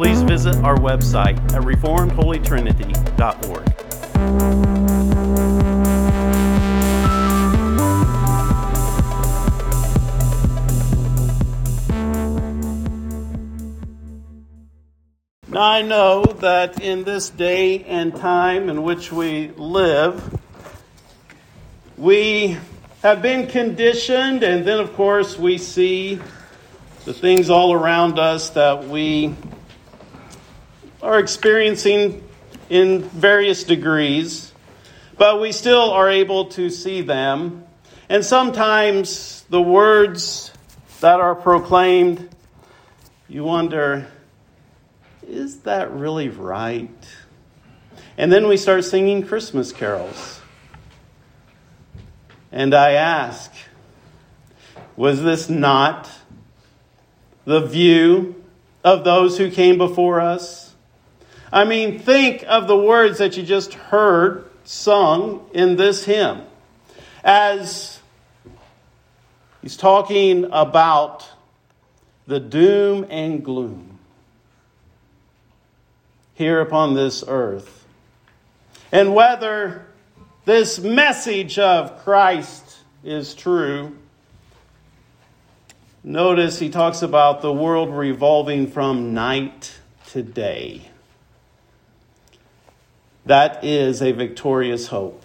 please visit our website at reformedholytrinity.org. Now, I know that in this day and time in which we live, we have been conditioned, and then, of course, we see the things all around us that we are experiencing in various degrees, but we still are able to see them. And sometimes the words that are proclaimed, you wonder, is that really right? And then we start singing Christmas carols. And I ask, was this not the view of those who came before us? I mean, think of the words that you just heard sung in this hymn as he's talking about the doom and gloom here upon this earth. And whether this message of Christ is true, notice he talks about the world revolving from night to day. That is a victorious hope.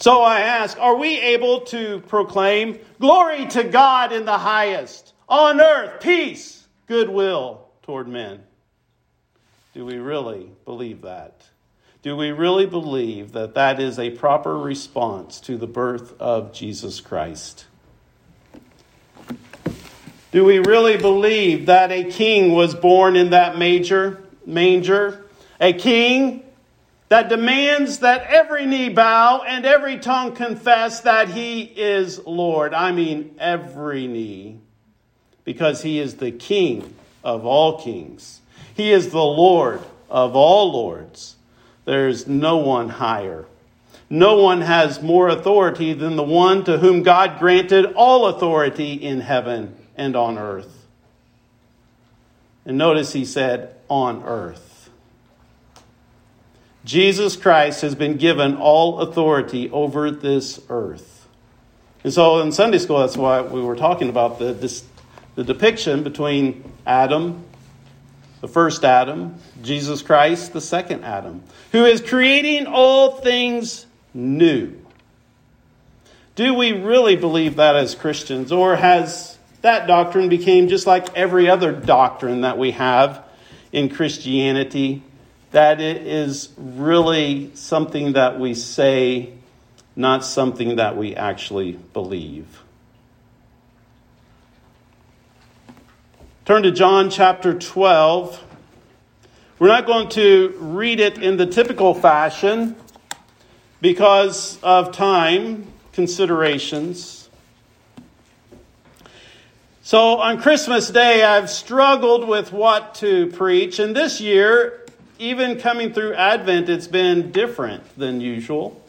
So I ask, are we able to proclaim glory to God in the highest, on earth, peace, goodwill toward men? Do we really believe that? Do we really believe that that is a proper response to the birth of Jesus Christ? Do we really believe that a king was born in that major manger? A king that demands that every knee bow and every tongue confess that he is Lord. I mean, every knee, because he is the king of all kings. He is the Lord of all lords. There's no one higher. No one has more authority than the one to whom God granted all authority in heaven and on earth. And notice he said, on earth. Jesus Christ has been given all authority over this earth. And so in Sunday school, that's why we were talking about the, this, the depiction between Adam the first Adam, Jesus Christ, the second Adam, who is creating all things new. Do we really believe that as Christians, or has that doctrine became just like every other doctrine that we have in Christianity, that it is really something that we say, not something that we actually believe? Turn to John chapter 12. We're not going to read it in the typical fashion because of time considerations. So on Christmas Day, I've struggled with what to preach, and this year, even coming through Advent, it's been different than usual.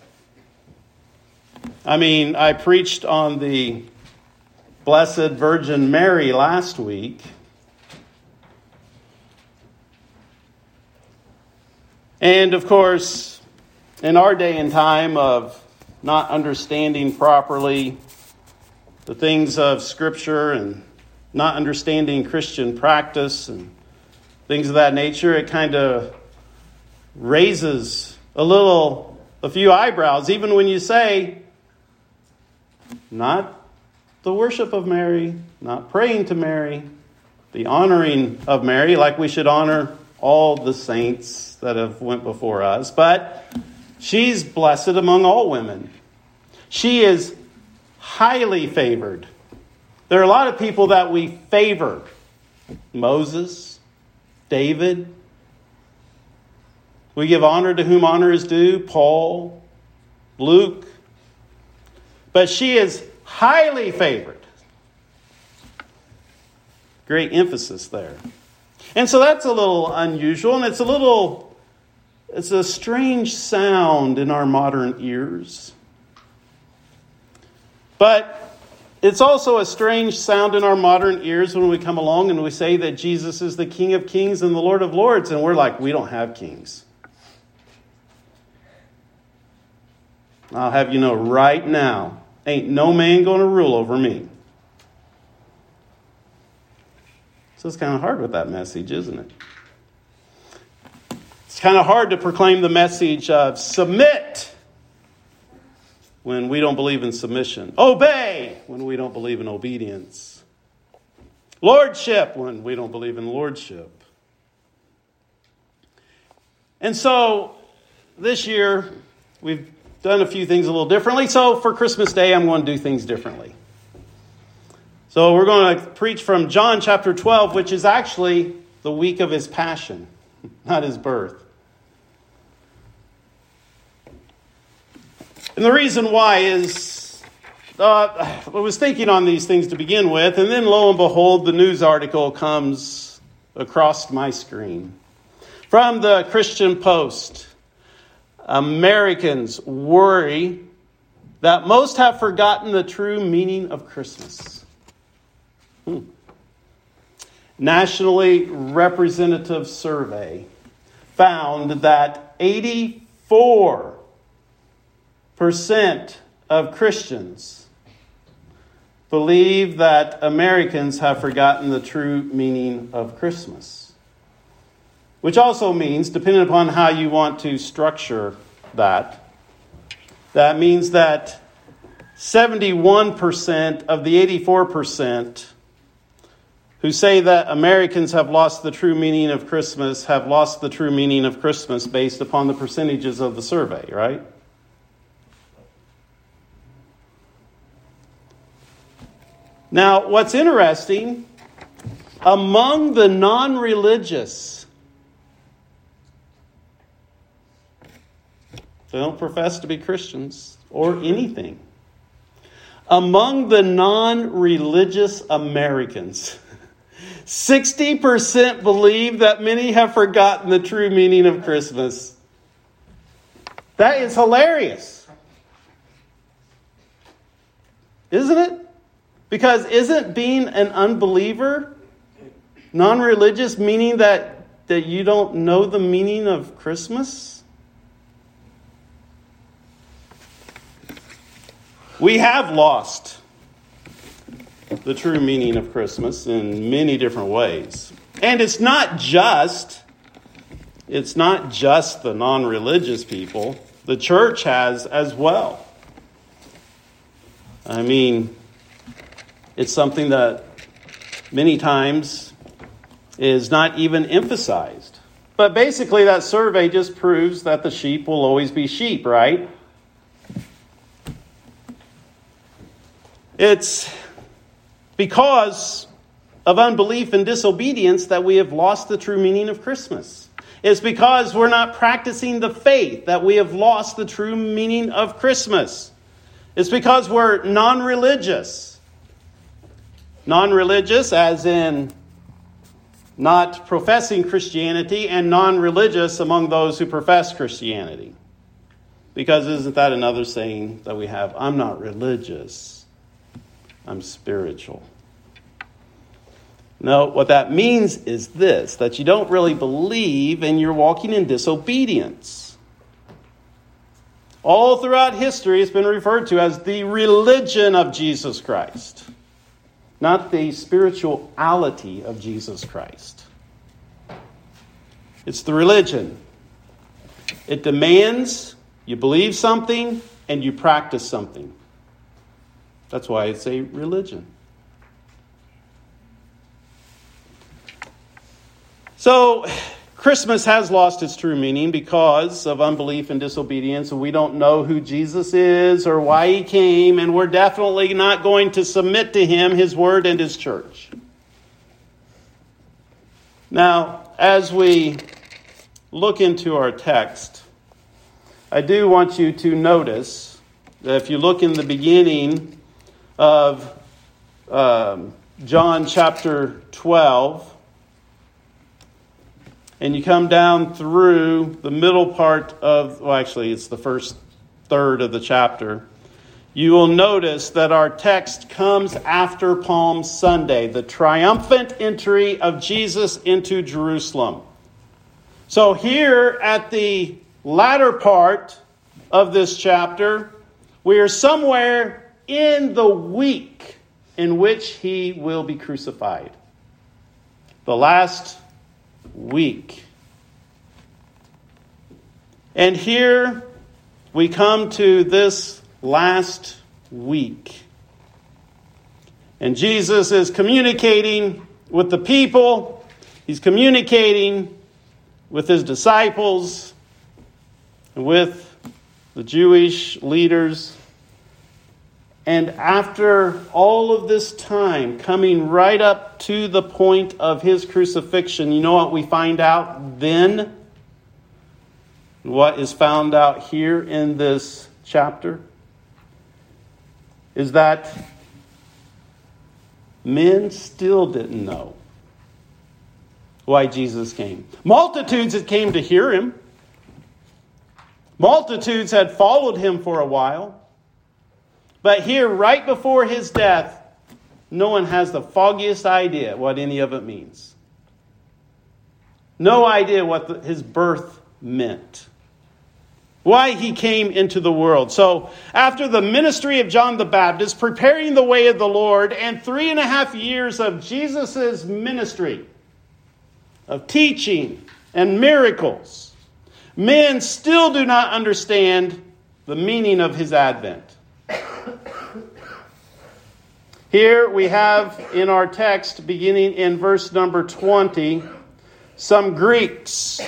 I mean, I preached on the Blessed Virgin Mary last week. And of course, in our day and time of not understanding properly the things of Scripture and not understanding Christian practice and things of that nature, it kind of raises a little, a few eyebrows, even when you say, not the worship of Mary, not praying to Mary, the honoring of Mary, like we should honor all the saints that have went before us, but she's blessed among all women. She is highly favored. There are a lot of people that we favor Moses, David, We give honor to whom honor is due Paul, Luke. But she is highly favored. Great emphasis there. And so that's a little unusual, and it's a little, it's a strange sound in our modern ears. But it's also a strange sound in our modern ears when we come along and we say that Jesus is the King of Kings and the Lord of Lords, and we're like, we don't have kings. I'll have you know right now, ain't no man going to rule over me. So it's kind of hard with that message, isn't it? It's kind of hard to proclaim the message of submit when we don't believe in submission, obey when we don't believe in obedience, lordship when we don't believe in lordship. And so this year, we've done a few things a little differently. So for Christmas Day, I'm going to do things differently. So we're going to preach from John chapter 12, which is actually the week of his passion, not his birth. And the reason why is uh, I was thinking on these things to begin with, and then lo and behold, the news article comes across my screen from the Christian Post. Americans worry that most have forgotten the true meaning of Christmas. Hmm. Nationally representative survey found that 84 percent of Christians believe that Americans have forgotten the true meaning of Christmas. Which also means, depending upon how you want to structure that, that means that 71% of the 84% who say that Americans have lost the true meaning of Christmas have lost the true meaning of Christmas based upon the percentages of the survey, right? Now, what's interesting, among the non religious, they don't profess to be Christians or anything. Among the non religious Americans, 60% believe that many have forgotten the true meaning of Christmas. That is hilarious. Isn't it? Because isn't being an unbeliever non religious meaning that, that you don't know the meaning of Christmas? We have lost the true meaning of Christmas in many different ways. And it's not just it's not just the non-religious people. The church has as well. I mean, it's something that many times is not even emphasized. But basically, that survey just proves that the sheep will always be sheep, right? It's because of unbelief and disobedience that we have lost the true meaning of Christmas. It's because we're not practicing the faith that we have lost the true meaning of Christmas. It's because we're non religious Non religious, as in not professing Christianity, and non religious among those who profess Christianity. Because isn't that another saying that we have? I'm not religious, I'm spiritual. No, what that means is this that you don't really believe and you're walking in disobedience. All throughout history, it's been referred to as the religion of Jesus Christ not the spirituality of Jesus Christ. It's the religion. It demands you believe something and you practice something. That's why it's a religion. So, Christmas has lost its true meaning because of unbelief and disobedience, and we don't know who Jesus is or why he came, and we're definitely not going to submit to him, his word, and his church. Now, as we look into our text, I do want you to notice that if you look in the beginning of um, John chapter 12, and you come down through the middle part of, well, actually, it's the first third of the chapter, you will notice that our text comes after Palm Sunday, the triumphant entry of Jesus into Jerusalem. So, here at the latter part of this chapter, we are somewhere in the week in which he will be crucified. The last week. And here we come to this last week. And Jesus is communicating with the people, he's communicating with his disciples, and with the Jewish leaders. And after all of this time, coming right up to the point of his crucifixion, you know what we find out then? What is found out here in this chapter? Is that men still didn't know why Jesus came. Multitudes had came to hear him. Multitudes had followed him for a while. But here, right before his death, no one has the foggiest idea what any of it means. No idea what the, his birth meant. Why he came into the world. So, after the ministry of John the Baptist, preparing the way of the Lord, and three and a half years of Jesus' ministry, of teaching and miracles, men still do not understand the meaning of his advent. Here we have in our text, beginning in verse number 20, some Greeks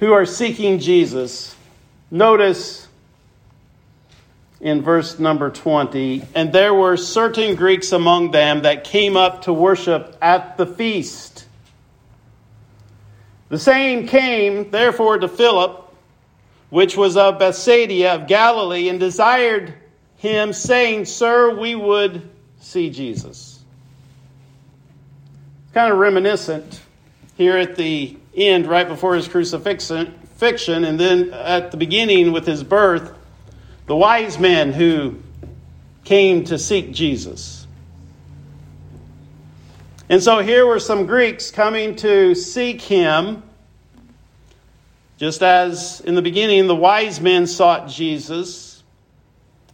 who are seeking Jesus. Notice in verse number 20, and there were certain Greeks among them that came up to worship at the feast. The same came, therefore, to Philip, which was of Bethsaida of Galilee, and desired him, saying, Sir, we would see Jesus. Kind of reminiscent here at the end, right before his crucifixion, and then at the beginning with his birth, the wise men who came to seek Jesus. And so here were some Greeks coming to seek him, just as in the beginning the wise men sought Jesus.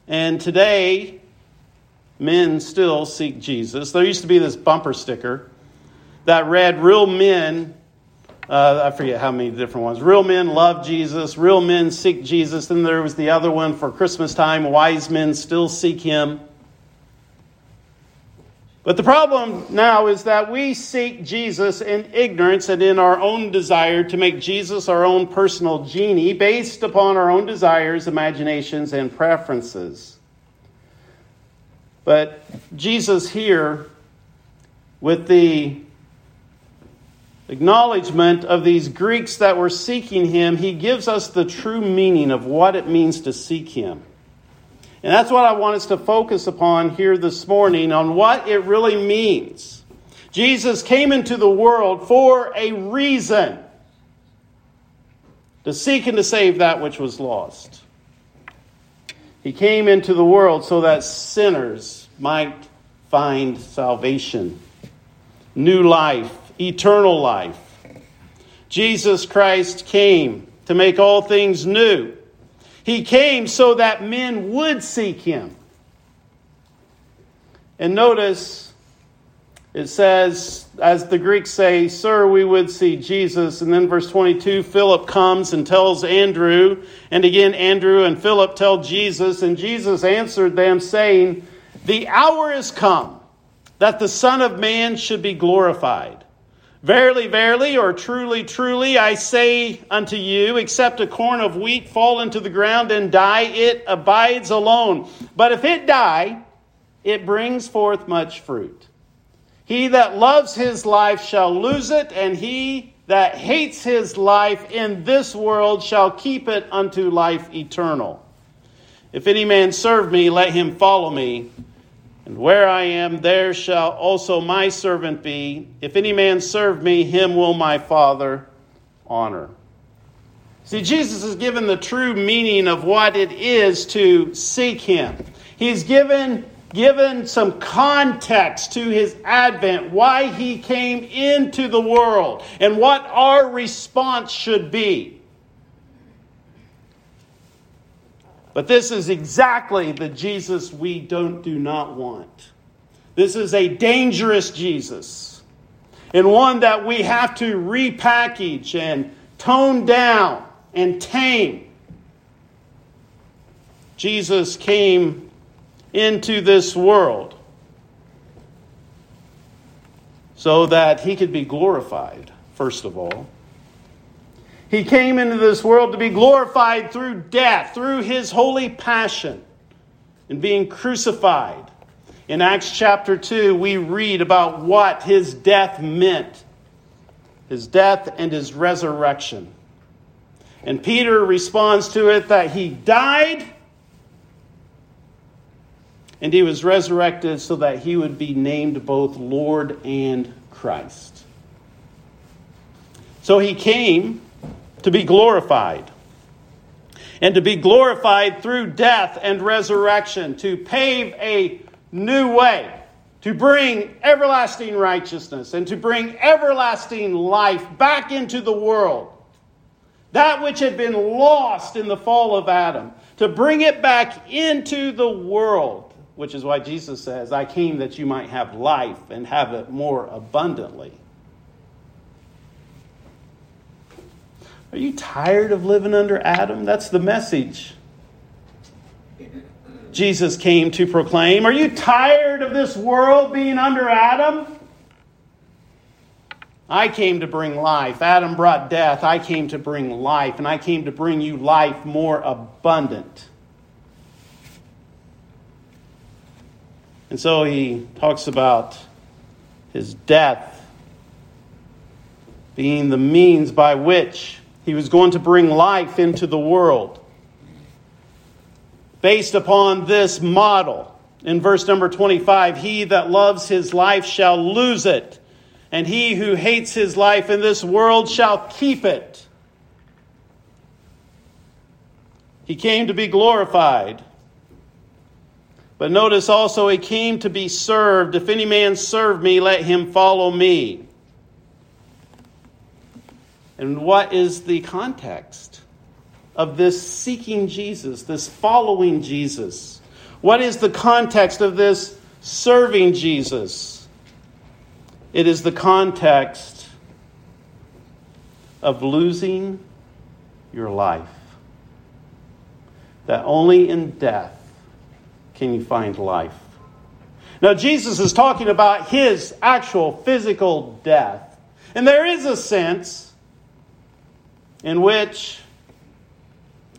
And today, men still seek Jesus. There used to be this bumper sticker that read, Real men, uh, I forget how many different ones. Real men love Jesus. Real men seek Jesus. Then there was the other one for Christmas time wise men still seek him. But the problem now is that we seek Jesus in ignorance and in our own desire to make Jesus our own personal genie based upon our own desires, imaginations, and preferences. But Jesus here, with the acknowledgement of these Greeks that were seeking him, he gives us the true meaning of what it means to seek him. And that's what I want us to focus upon here this morning on what it really means. Jesus came into the world for a reason to seek and to save that which was lost. He came into the world so that sinners might find salvation, new life, eternal life. Jesus Christ came to make all things new. He came so that men would seek him. And notice it says, as the Greeks say, Sir, we would see Jesus. And then verse 22 Philip comes and tells Andrew. And again, Andrew and Philip tell Jesus. And Jesus answered them, saying, The hour is come that the Son of Man should be glorified. Verily, verily, or truly, truly, I say unto you, except a corn of wheat fall into the ground and die, it abides alone. But if it die, it brings forth much fruit. He that loves his life shall lose it, and he that hates his life in this world shall keep it unto life eternal. If any man serve me, let him follow me. And where I am, there shall also my servant be. If any man serve me, him will my Father honor. See, Jesus has given the true meaning of what it is to seek him. He's given given some context to his advent, why he came into the world, and what our response should be. But this is exactly the Jesus we don't do not want. This is a dangerous Jesus, and one that we have to repackage and tone down and tame. Jesus came into this world so that he could be glorified, first of all. He came into this world to be glorified through death, through his holy passion, and being crucified. In Acts chapter 2, we read about what his death meant his death and his resurrection. And Peter responds to it that he died and he was resurrected so that he would be named both Lord and Christ. So he came to be glorified. And to be glorified through death and resurrection, to pave a new way, to bring everlasting righteousness and to bring everlasting life back into the world. That which had been lost in the fall of Adam, to bring it back into the world which is why Jesus says, I came that you might have life and have it more abundantly. Are you tired of living under Adam? That's the message Jesus came to proclaim. Are you tired of this world being under Adam? I came to bring life. Adam brought death. I came to bring life, and I came to bring you life more abundant. And so he talks about his death being the means by which he was going to bring life into the world. Based upon this model, in verse number 25, he that loves his life shall lose it, and he who hates his life in this world shall keep it. He came to be glorified. But notice also, he came to be served. If any man serve me, let him follow me. And what is the context of this seeking Jesus, this following Jesus? What is the context of this serving Jesus? It is the context of losing your life. That only in death can you find life. Now, Jesus is talking about his actual physical death. And there is a sense in which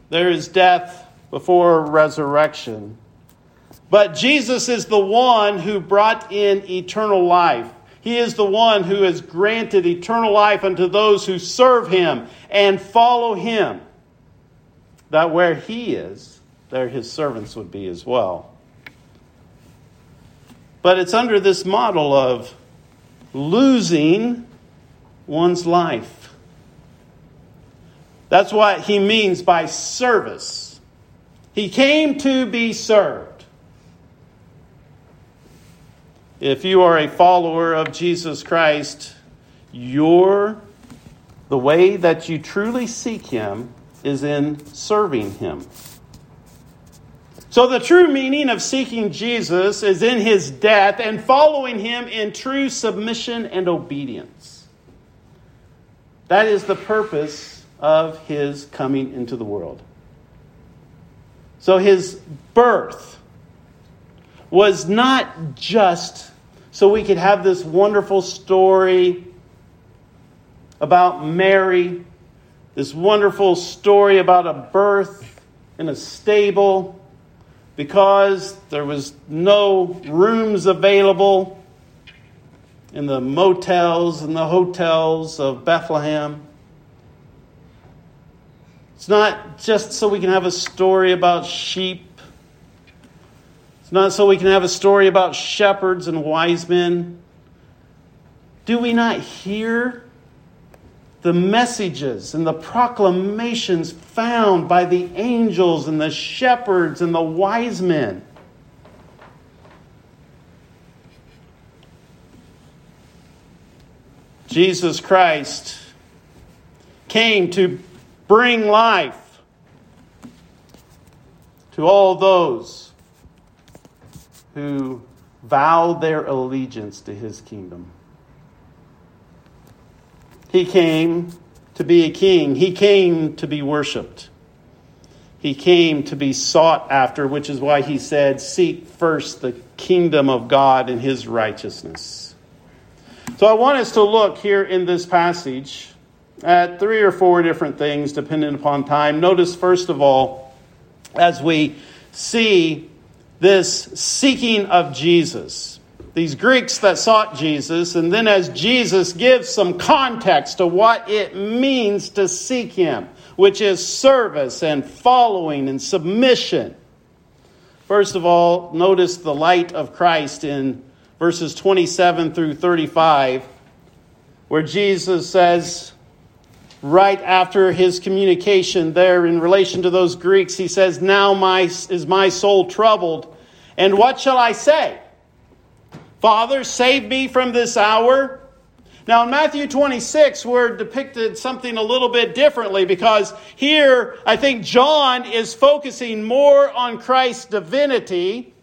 there is death before resurrection. But Jesus is the one who brought in eternal life. He is the one who has granted eternal life unto those who serve him and follow him. That where he is, there his servants would be as well. But it's under this model of losing one's life. That's what he means by service. He came to be served. If you are a follower of Jesus Christ, your the way that you truly seek him is in serving him. So, the true meaning of seeking Jesus is in his death and following him in true submission and obedience. That is the purpose of his coming into the world. So, his birth was not just so we could have this wonderful story about Mary, this wonderful story about a birth in a stable because there was no rooms available in the motels and the hotels of Bethlehem. It's not just so we can have a story about sheep. It's not so we can have a story about shepherds and wise men. Do we not hear the messages and the proclamations found by the angels and the shepherds and the wise men? Jesus Christ came to bring life to all those who vow their allegiance to his kingdom. He came to be a king, he came to be worshiped. He came to be sought after, which is why he said, Seek first the kingdom of God and his righteousness. So I want us to look here in this passage at three or four different things depending upon time. Notice, first of all, as we see this seeking of Jesus, these Greeks that sought Jesus, and then as Jesus gives some context to what it means to seek him, which is service and following and submission. First of all, notice the light of Christ in verses 27 through 35, where Jesus says, right after his communication there in relation to those Greeks, he says, Now my, is my soul troubled, and what shall I say? Father, save me from this hour. Now, in Matthew 26, we're depicted something a little bit differently because here I think John is focusing more on Christ's divinity,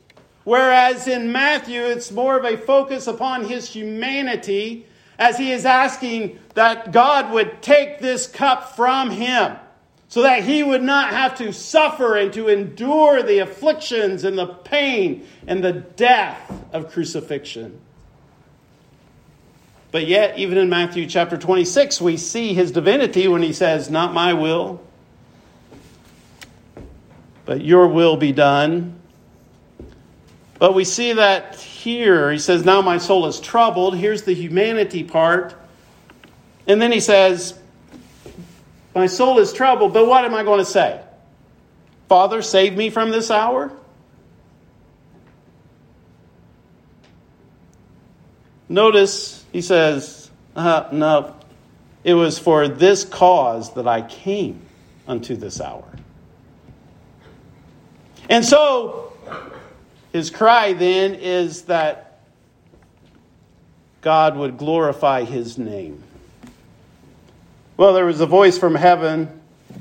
whereas in Matthew it's more of a focus upon his humanity as he is asking that God would take this cup from him so that he would not have to suffer and to endure the afflictions and the pain and the death of crucifixion. But yet, even in Matthew chapter 26, we see his divinity when he says, Not my will, but your will be done. But we see that here, he says, Now my soul is troubled. Here's the humanity part. And then he says, My soul is troubled, but what am I going to say? Father, save me from this hour? Notice he says, uh, No, it was for this cause that I came unto this hour. And so his cry then is that God would glorify his name. Well, there was a voice from heaven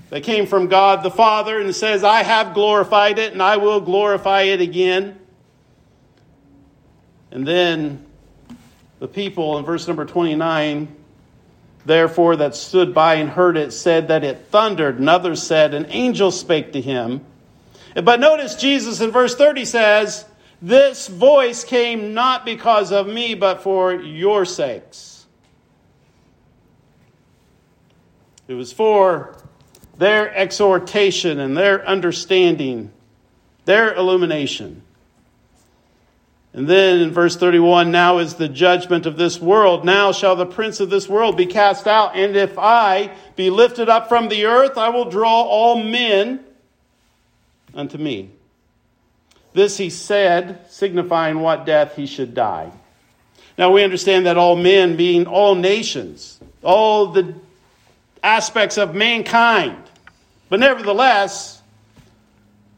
that came from God the Father and says, I have glorified it and I will glorify it again. And then the people in verse number 29 therefore that stood by and heard it said that it thundered and others said an angel spake to him but notice Jesus in verse 30 says, This voice came not because of me, but for your sakes. It was for their exhortation and their understanding, their illumination. And then in verse 31, now is the judgment of this world. Now shall the prince of this world be cast out. And if I be lifted up from the earth, I will draw all men unto me. This he said, signifying what death he should die. Now we understand that all men, being all nations, all the aspects of mankind. But nevertheless,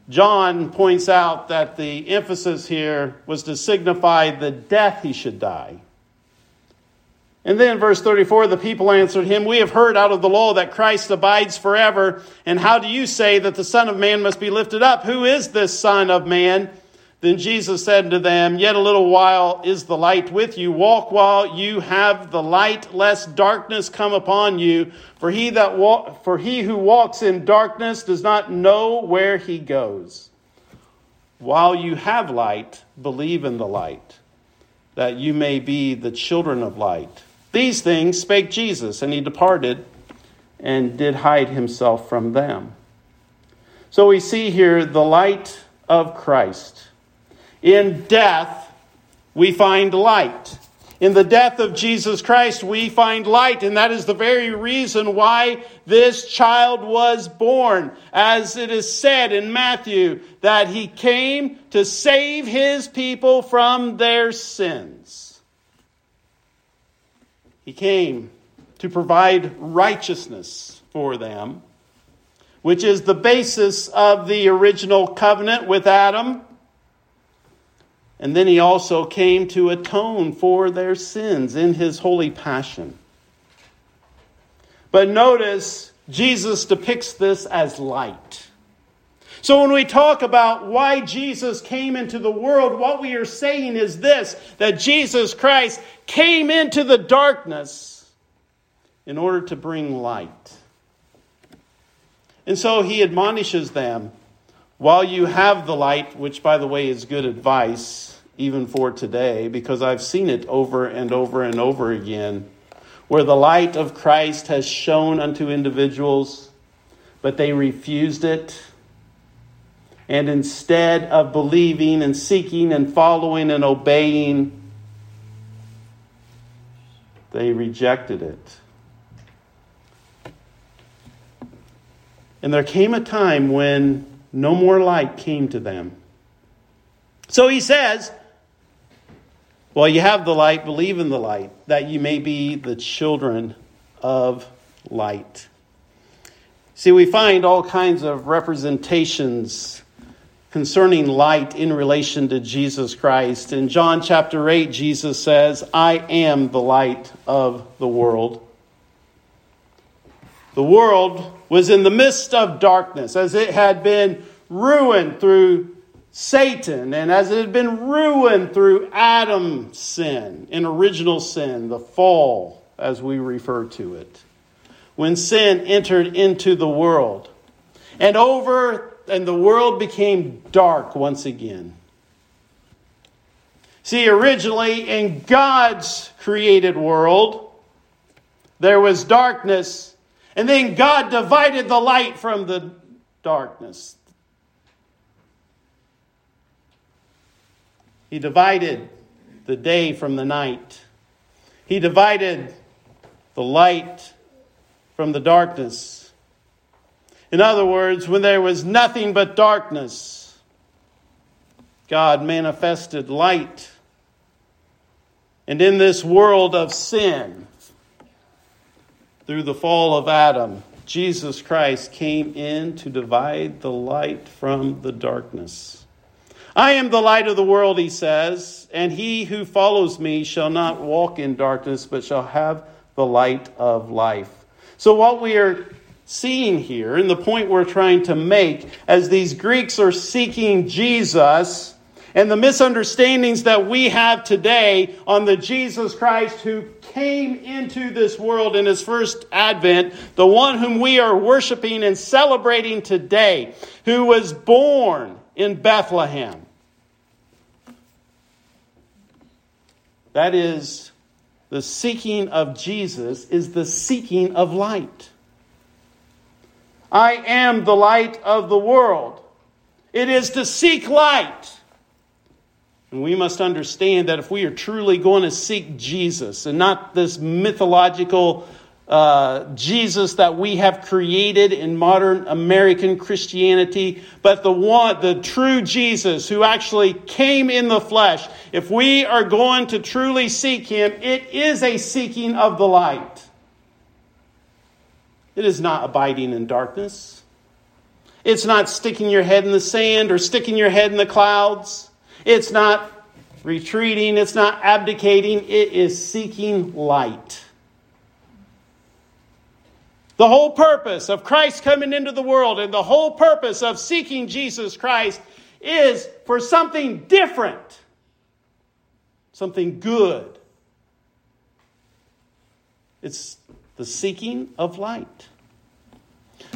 John points out that the emphasis here was to signify the death he should die. And then, verse 34 the people answered him, We have heard out of the law that Christ abides forever. And how do you say that the Son of Man must be lifted up? Who is this Son of Man? Then Jesus said to them, Yet a little while is the light with you. Walk while you have the light, lest darkness come upon you. For he, that wa- for he who walks in darkness does not know where he goes. While you have light, believe in the light, that you may be the children of light. These things spake Jesus, and he departed and did hide himself from them. So we see here the light of Christ. In death, we find light. In the death of Jesus Christ, we find light, and that is the very reason why this child was born. As it is said in Matthew, that he came to save his people from their sins. He came to provide righteousness for them, which is the basis of the original covenant with Adam and then he also came to atone for their sins in his holy passion. But notice, Jesus depicts this as light. So when we talk about why Jesus came into the world, what we are saying is this that Jesus Christ came into the darkness in order to bring light. And so he admonishes them while you have the light, which by the way is good advice, even for today, because I've seen it over and over and over again, where the light of Christ has shone unto individuals, but they refused it. And instead of believing and seeking and following and obeying, they rejected it. And there came a time when no more light came to them. So he says, well, you have the light, believe in the light, that you may be the children of light. See, we find all kinds of representations concerning light in relation to Jesus Christ. In John chapter 8, Jesus says, I am the light of the world. The world was in the midst of darkness as it had been ruined through Satan, and as it had been ruined through Adam's sin, in original sin, the fall, as we refer to it, when sin entered into the world, and over, and the world became dark once again. See, originally in God's created world, there was darkness, and then God divided the light from the darkness. He divided the day from the night. He divided the light from the darkness. In other words, when there was nothing but darkness, God manifested light. And in this world of sin, through the fall of Adam, Jesus Christ came in to divide the light from the darkness. I am the light of the world, he says, and he who follows me shall not walk in darkness, but shall have the light of life. So, what we are seeing here, and the point we're trying to make, as these Greeks are seeking Jesus, and the misunderstandings that we have today on the Jesus Christ who came into this world in his first advent, the one whom we are worshiping and celebrating today, who was born in Bethlehem. That is, the seeking of Jesus is the seeking of light. I am the light of the world. It is to seek light. And we must understand that if we are truly going to seek Jesus and not this mythological uh, Jesus that we have created in modern American Christianity, but the one, the true Jesus who actually came in the flesh. If we are going to truly seek him, it is a seeking of the light. It is not abiding in darkness. It's not sticking your head in the sand or sticking your head in the clouds. It's not retreating. It's not abdicating. It is seeking light. The whole purpose of Christ coming into the world and the whole purpose of seeking Jesus Christ is for something different, something good. It's the seeking of light.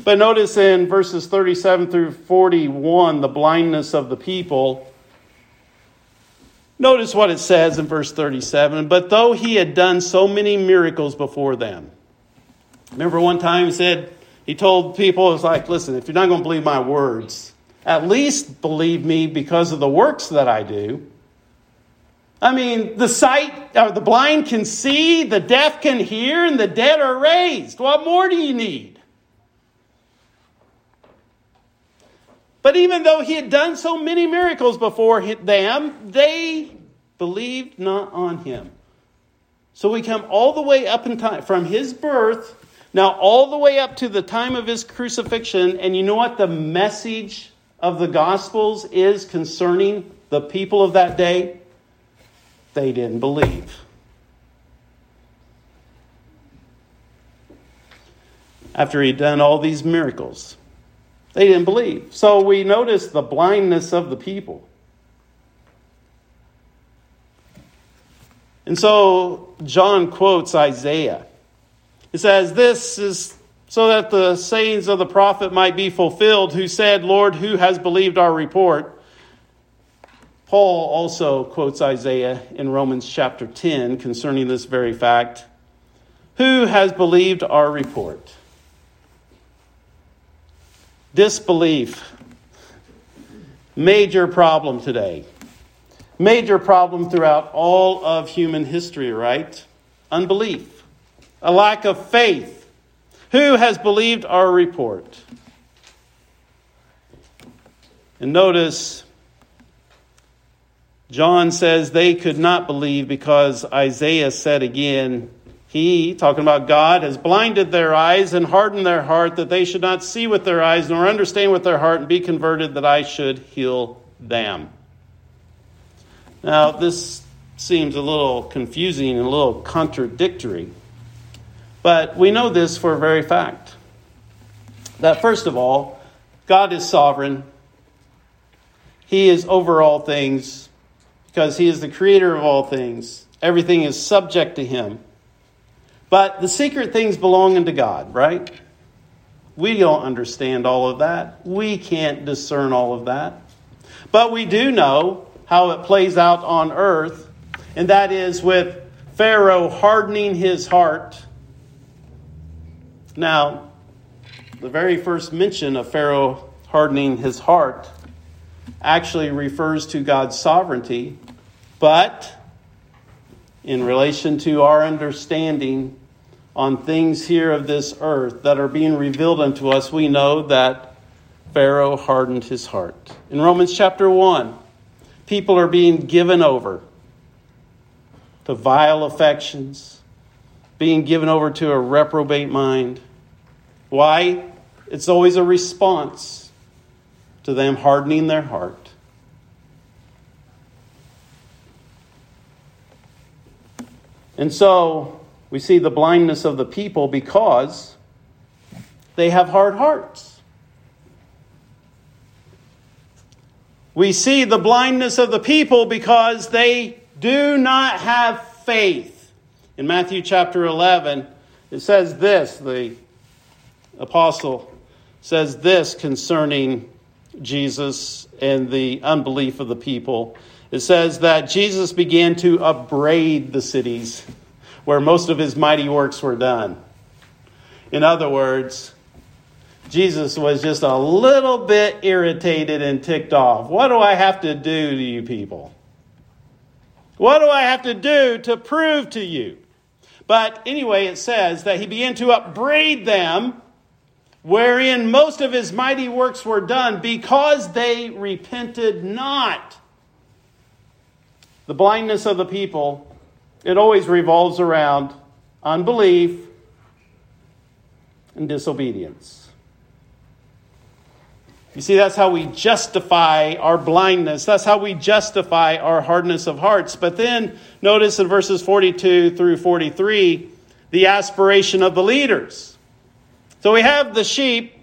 But notice in verses 37 through 41, the blindness of the people. Notice what it says in verse 37 But though he had done so many miracles before them, Remember one time he said, he told people, it's like, listen, if you're not going to believe my words, at least believe me because of the works that I do. I mean, the sight or the blind can see, the deaf can hear, and the dead are raised. What more do you need? But even though he had done so many miracles before them, they believed not on him. So we come all the way up in time from his birth, now all the way up to the time of his crucifixion. And you know what the message of the Gospels is concerning the people of that day? They didn't believe. After he'd done all these miracles, they didn't believe. So we notice the blindness of the people. And so John quotes Isaiah. He says, This is so that the sayings of the prophet might be fulfilled, who said, Lord, who has believed our report? Paul also quotes Isaiah in Romans chapter 10 concerning this very fact. Who has believed our report? Disbelief. Major problem today. Major problem throughout all of human history, right? Unbelief. A lack of faith. Who has believed our report? And notice John says they could not believe because Isaiah said again, He, talking about God, has blinded their eyes and hardened their heart that they should not see with their eyes nor understand with their heart and be converted that I should heal them. Now, this seems a little confusing and a little contradictory, but we know this for a very fact that, first of all, God is sovereign, He is over all things because he is the creator of all things. Everything is subject to him. But the secret things belong unto God, right? We don't understand all of that. We can't discern all of that. But we do know how it plays out on earth, and that is with Pharaoh hardening his heart. Now, the very first mention of Pharaoh hardening his heart actually refers to God's sovereignty but in relation to our understanding on things here of this earth that are being revealed unto us, we know that Pharaoh hardened his heart. In Romans chapter 1, people are being given over to vile affections, being given over to a reprobate mind. Why? It's always a response to them hardening their heart. And so we see the blindness of the people because they have hard hearts. We see the blindness of the people because they do not have faith. In Matthew chapter 11, it says this the apostle says this concerning Jesus and the unbelief of the people it says that Jesus began to upbraid the cities where most of his mighty works were done. In other words, Jesus was just a little bit irritated and ticked off. What do I have to do to you people? What do I have to do to prove to you? But anyway, it says that he began to upbraid them, wherein most of his mighty works were done, because they repented not. The blindness of the people, it always revolves around unbelief and disobedience. You see, that's how we justify our blindness. That's how we justify our hardness of hearts. But then notice in verses 42 through 43 the aspiration of the leaders. So we have the sheep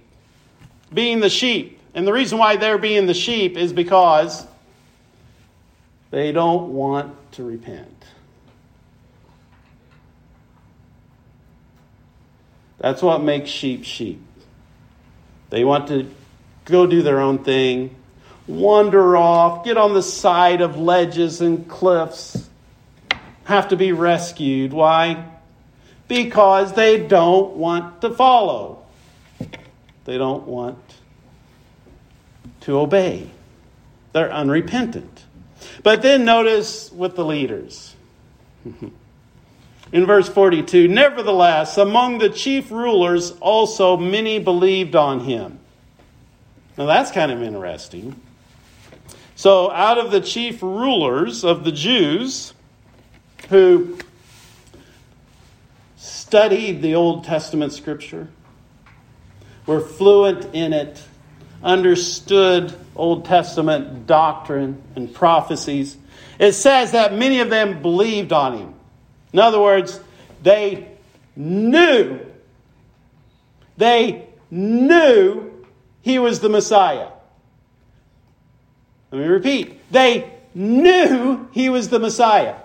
being the sheep. And the reason why they're being the sheep is because they don't want to repent. That's what makes sheep sheep. They want to go do their own thing, wander off, get on the side of ledges and cliffs, have to be rescued. Why? Because they don't want to follow, they don't want to obey. They're unrepentant. But then notice with the leaders. In verse 42, nevertheless, among the chief rulers also many believed on him. Now that's kind of interesting. So, out of the chief rulers of the Jews who studied the Old Testament scripture, were fluent in it, understood Old Testament doctrine and prophecies, it says that many of them believed on him. In other words, they knew, they knew he was the Messiah. Let me repeat. They knew he was the Messiah.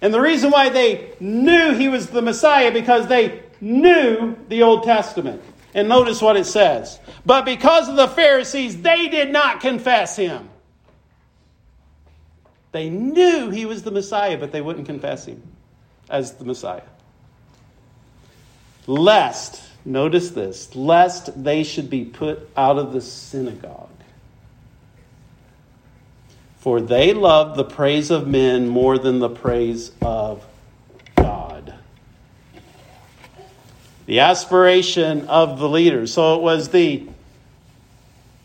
And the reason why they knew he was the Messiah because they knew the Old Testament. And notice what it says. But because of the Pharisees, they did not confess him. They knew he was the Messiah, but they wouldn't confess him as the Messiah. Lest, notice this, lest they should be put out of the synagogue. For they loved the praise of men more than the praise of God. The aspiration of the leaders. So it was the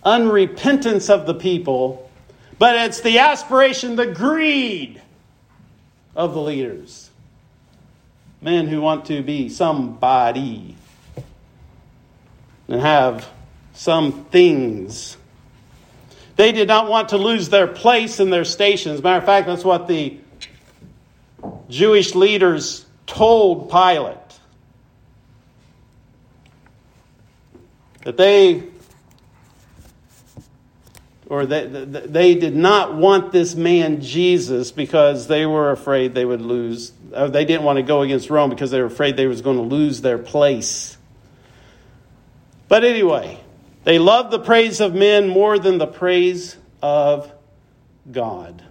unrepentance of the people, but it's the aspiration, the greed of the leaders men who want to be somebody and have some things. They did not want to lose their place in their station. As a matter of fact, that's what the Jewish leaders told Pilate. That they or they, they did not want this man Jesus because they were afraid they would lose. Uh, they didn't want to go against Rome because they were afraid they was going to lose their place. But anyway, they loved the praise of men more than the praise of God.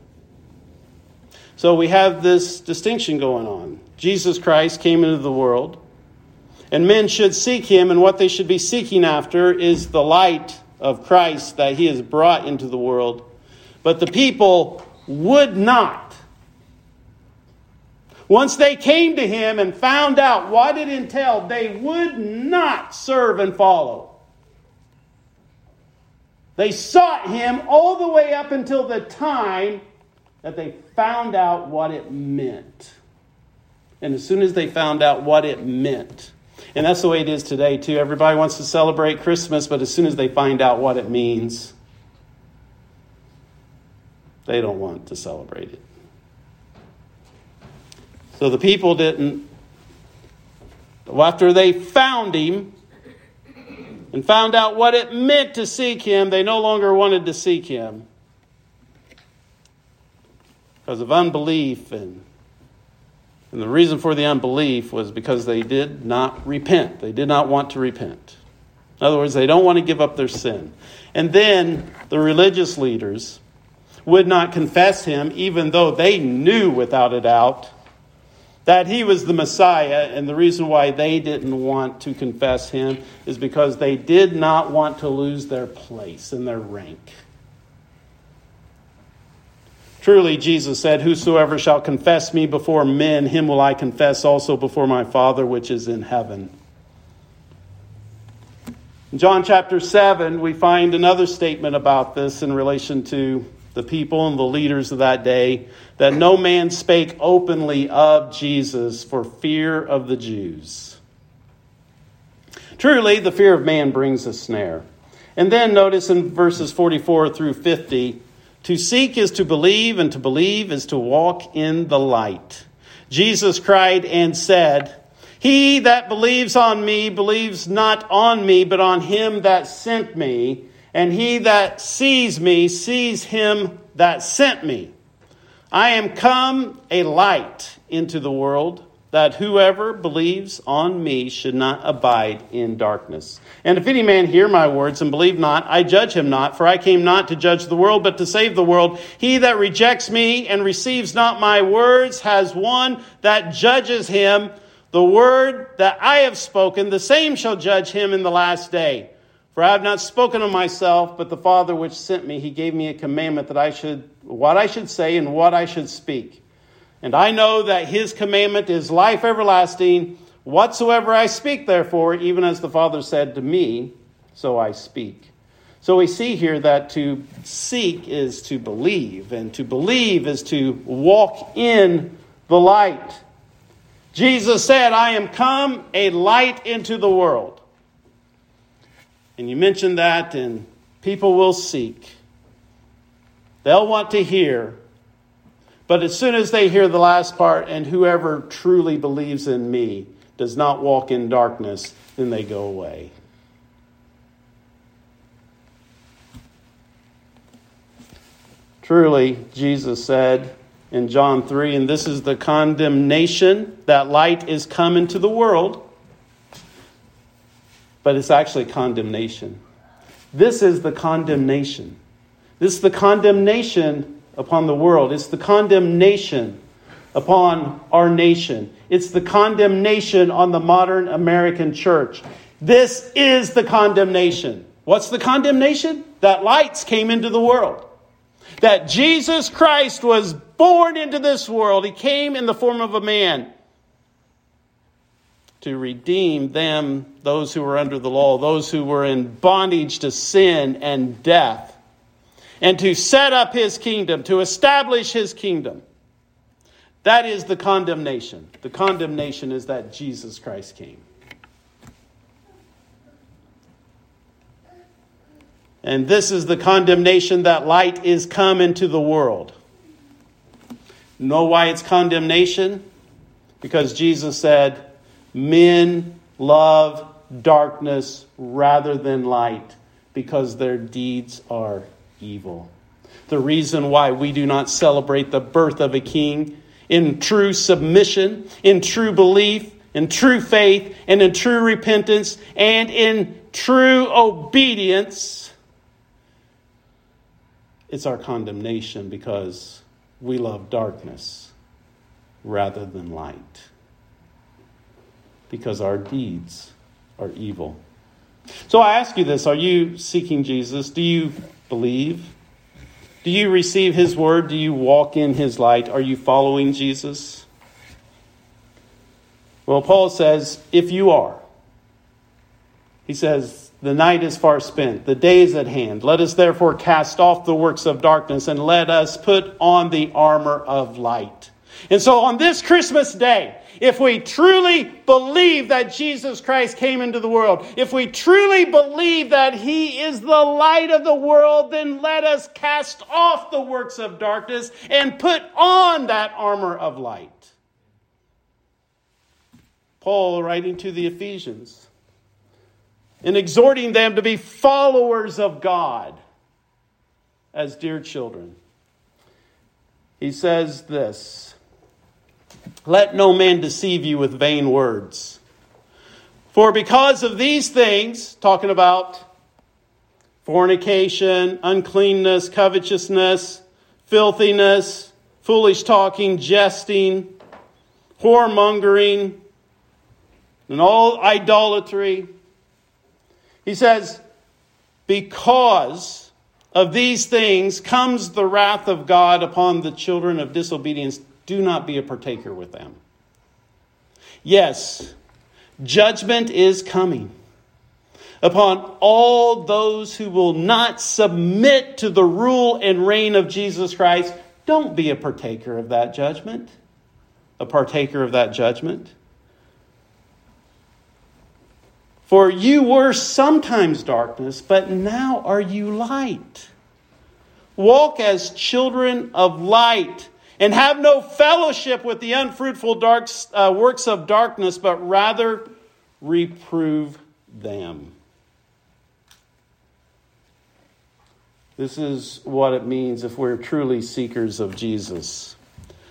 So we have this distinction going on. Jesus Christ came into the world, and men should seek him, and what they should be seeking after is the light of Christ that he has brought into the world. But the people would not. Once they came to him and found out what it entailed, they would not serve and follow. They sought him all the way up until the time that they found out what it meant. And as soon as they found out what it meant, and that's the way it is today, too. Everybody wants to celebrate Christmas, but as soon as they find out what it means, they don't want to celebrate it. So the people didn't. After they found him and found out what it meant to seek him, they no longer wanted to seek him because of unbelief and and the reason for the unbelief was because they did not repent. They did not want to repent. In other words, they don't want to give up their sin. And then the religious leaders would not confess him, even though they knew without a doubt that he was the Messiah. And the reason why they didn't want to confess him is because they did not want to lose their place and their rank. Truly, Jesus said, Whosoever shall confess me before men, him will I confess also before my Father which is in heaven. In John chapter 7, we find another statement about this in relation to the people and the leaders of that day that no man spake openly of Jesus for fear of the Jews. Truly, the fear of man brings a snare. And then notice in verses 44 through 50, to seek is to believe, and to believe is to walk in the light. Jesus cried and said, He that believes on me believes not on me, but on him that sent me. And he that sees me sees him that sent me. I am come a light into the world that whoever believes on me should not abide in darkness. And if any man hear my words and believe not, I judge him not, for I came not to judge the world, but to save the world. He that rejects me and receives not my words has one that judges him. The word that I have spoken, the same shall judge him in the last day. For I have not spoken of myself, but the Father which sent me, he gave me a commandment that I should, what I should say and what I should speak. And I know that his commandment is life everlasting. Whatsoever I speak, therefore, even as the Father said to me, so I speak. So we see here that to seek is to believe, and to believe is to walk in the light. Jesus said, I am come a light into the world. And you mentioned that, and people will seek. They'll want to hear. But as soon as they hear the last part, and whoever truly believes in me does not walk in darkness, then they go away. Truly, Jesus said in John 3, and this is the condemnation that light is come into the world, but it's actually condemnation. This is the condemnation. This is the condemnation upon the world. It's the condemnation upon our nation. It's the condemnation on the modern American church. This is the condemnation. What's the condemnation? That lights came into the world that Jesus Christ was born into this world. He came in the form of a man to redeem them, those who were under the law, those who were in bondage to sin and death, and to set up his kingdom, to establish his kingdom. That is the condemnation. The condemnation is that Jesus Christ came. And this is the condemnation that light is come into the world. Know why it's condemnation? Because Jesus said, Men love darkness rather than light because their deeds are evil. The reason why we do not celebrate the birth of a king in true submission, in true belief, in true faith, and in true repentance, and in true obedience it's our condemnation because we love darkness rather than light. Because our deeds are evil. So I ask you this Are you seeking Jesus? Do you believe? Do you receive his word? Do you walk in his light? Are you following Jesus? Well, Paul says, if you are, he says, the night is far spent, the day is at hand. Let us therefore cast off the works of darkness and let us put on the armor of light. And so on this Christmas day, if we truly believe that Jesus Christ came into the world, if we truly believe that He is the light of the world, then let us cast off the works of darkness and put on that armor of light. Paul, writing to the Ephesians, and exhorting them to be followers of God as dear children. He says this Let no man deceive you with vain words. For because of these things, talking about fornication, uncleanness, covetousness, filthiness, foolish talking, jesting, whoremongering, and all idolatry, he says, Because of these things comes the wrath of God upon the children of disobedience. Do not be a partaker with them. Yes, judgment is coming upon all those who will not submit to the rule and reign of Jesus Christ. Don't be a partaker of that judgment. A partaker of that judgment. For you were sometimes darkness, but now are you light. Walk as children of light, and have no fellowship with the unfruitful dark, uh, works of darkness, but rather reprove them. This is what it means if we're truly seekers of Jesus.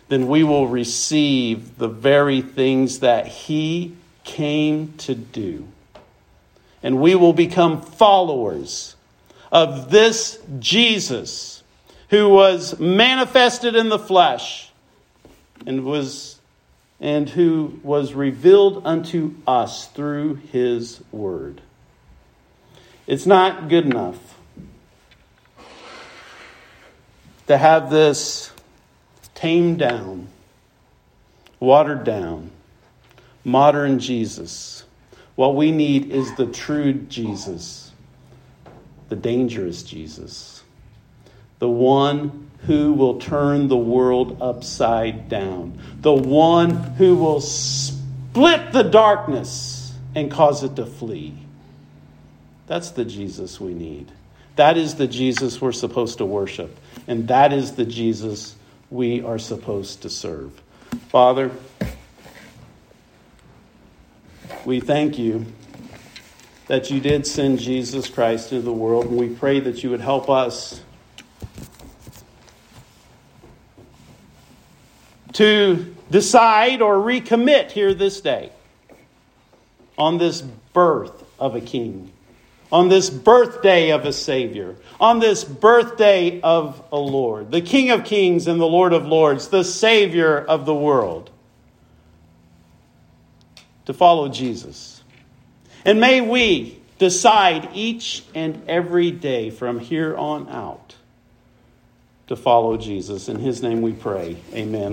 Then we will receive the very things that He came to do and we will become followers of this Jesus who was manifested in the flesh and was and who was revealed unto us through his word. It's not good enough to have this tamed down, watered down, modern Jesus. What we need is the true Jesus, the dangerous Jesus, the one who will turn the world upside down, the one who will split the darkness and cause it to flee. That's the Jesus we need. That is the Jesus we're supposed to worship. And that is the Jesus we are supposed to serve. Father, we thank you that you did send Jesus Christ into the world, and we pray that you would help us to decide or recommit here this day on this birth of a king on this birthday of a Savior, on this birthday of a Lord, the King of Kings and the Lord of Lords, the Savior of the world, to follow Jesus. And may we decide each and every day from here on out to follow Jesus. In His name we pray. Amen.